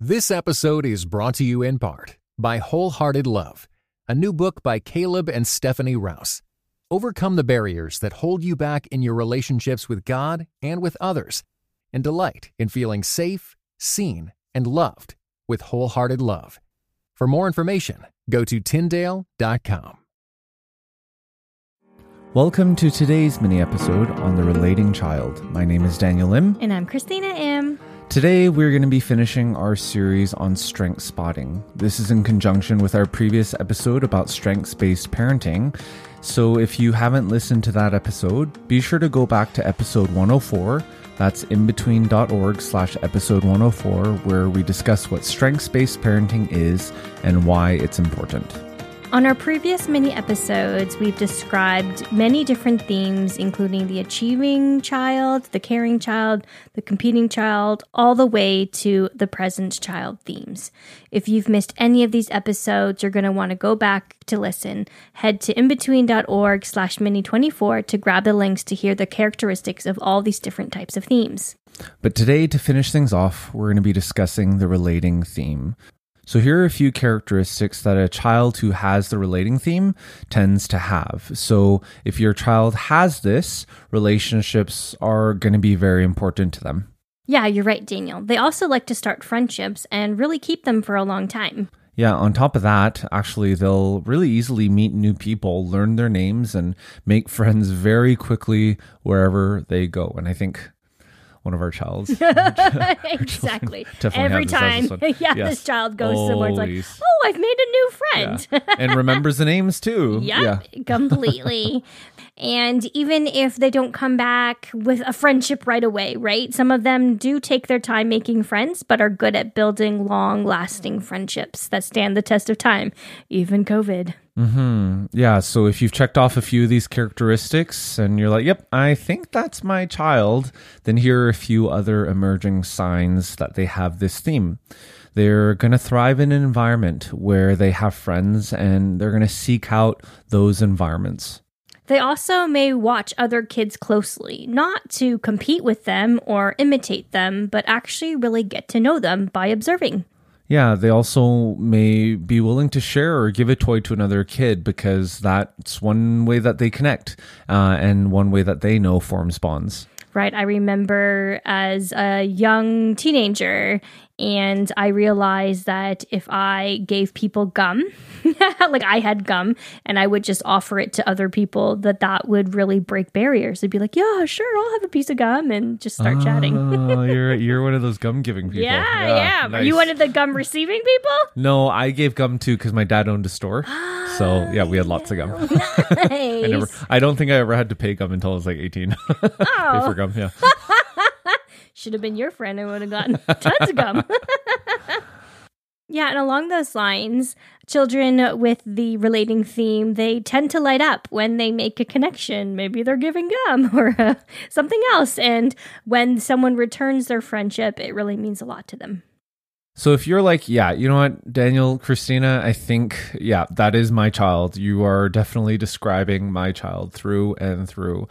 This episode is brought to you in part by Wholehearted Love, a new book by Caleb and Stephanie Rouse. Overcome the barriers that hold you back in your relationships with God and with others, and delight in feeling safe, seen, and loved with Wholehearted Love. For more information, go to Tyndale.com. Welcome to today's mini episode on the relating child. My name is Daniel Lim. And I'm Christina M. Today, we're going to be finishing our series on strength spotting. This is in conjunction with our previous episode about strengths based parenting. So, if you haven't listened to that episode, be sure to go back to episode 104. That's imbetween.org slash episode 104, where we discuss what strengths based parenting is and why it's important. On our previous mini episodes, we've described many different themes, including the achieving child, the caring child, the competing child, all the way to the present child themes. If you've missed any of these episodes, you're going to want to go back to listen. Head to imbetween.org slash mini24 to grab the links to hear the characteristics of all these different types of themes. But today, to finish things off, we're going to be discussing the relating theme. So, here are a few characteristics that a child who has the relating theme tends to have. So, if your child has this, relationships are going to be very important to them. Yeah, you're right, Daniel. They also like to start friendships and really keep them for a long time. Yeah, on top of that, actually, they'll really easily meet new people, learn their names, and make friends very quickly wherever they go. And I think one of our childs. exactly. Every time, yeah, yes. this child goes Always. somewhere, it's like, oh, I've made a new friend, yeah. and remembers the names too. Yep, yeah, completely. And even if they don't come back with a friendship right away, right? Some of them do take their time making friends, but are good at building long-lasting friendships that stand the test of time, even COVID. Hmm. Yeah. So if you've checked off a few of these characteristics and you're like, "Yep, I think that's my child," then here are a few other emerging signs that they have this theme. They're going to thrive in an environment where they have friends, and they're going to seek out those environments. They also may watch other kids closely, not to compete with them or imitate them, but actually really get to know them by observing. Yeah, they also may be willing to share or give a toy to another kid because that's one way that they connect uh, and one way that they know forms bonds. Right. I remember as a young teenager, and I realized that if I gave people gum, like I had gum, and I would just offer it to other people, that that would really break barriers. They'd be like, "Yeah, sure, I'll have a piece of gum," and just start oh, chatting. you're you're one of those gum giving people. Yeah, yeah. yeah. Nice. Are you one of the gum receiving people? No, I gave gum too because my dad owned a store. so yeah, we had lots of gum. Nice. I never. I don't think I ever had to pay gum until I was like 18. Oh. pay for oh. gum. Yeah should have been your friend. I would have gotten tons of gum. yeah, and along those lines, children with the relating theme, they tend to light up when they make a connection. Maybe they're giving gum or uh, something else. And when someone returns their friendship, it really means a lot to them. So if you're like, yeah, you know what, Daniel, Christina, I think, yeah, that is my child. You are definitely describing my child through and through.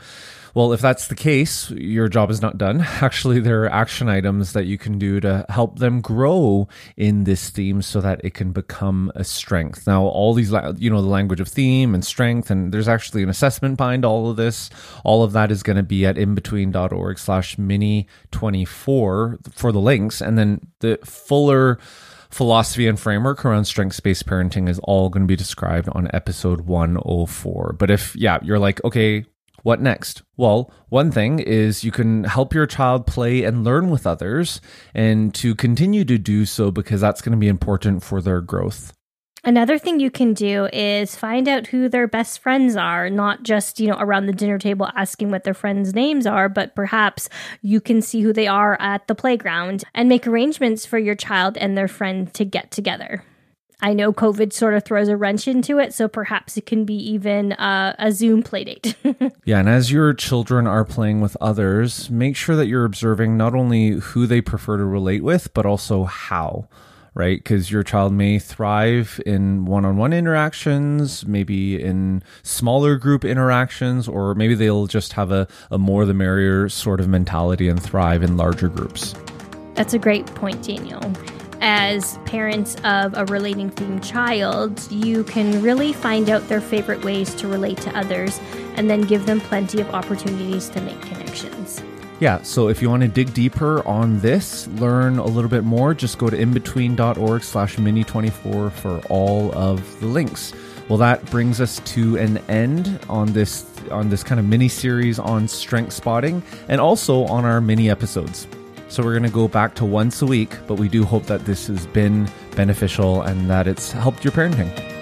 Well, if that's the case, your job is not done. Actually, there are action items that you can do to help them grow in this theme so that it can become a strength. Now, all these, you know, the language of theme and strength, and there's actually an assessment behind all of this. All of that is going to be at imbetween.org slash mini 24 for the links. And then the fuller philosophy and framework around strengths based parenting is all going to be described on episode 104. But if, yeah, you're like, okay, what next? Well, one thing is you can help your child play and learn with others and to continue to do so because that's going to be important for their growth. Another thing you can do is find out who their best friends are, not just, you know, around the dinner table asking what their friends' names are, but perhaps you can see who they are at the playground and make arrangements for your child and their friend to get together. I know COVID sort of throws a wrench into it, so perhaps it can be even uh, a Zoom playdate. yeah, and as your children are playing with others, make sure that you're observing not only who they prefer to relate with, but also how, right? Because your child may thrive in one on one interactions, maybe in smaller group interactions, or maybe they'll just have a, a more the merrier sort of mentality and thrive in larger groups. That's a great point, Daniel. As parents of a relating theme child, you can really find out their favorite ways to relate to others and then give them plenty of opportunities to make connections. Yeah, so if you want to dig deeper on this, learn a little bit more, just go to imbetween.org slash mini24 for all of the links. Well, that brings us to an end on this on this kind of mini series on strength spotting and also on our mini episodes. So we're going to go back to once a week, but we do hope that this has been beneficial and that it's helped your parenting.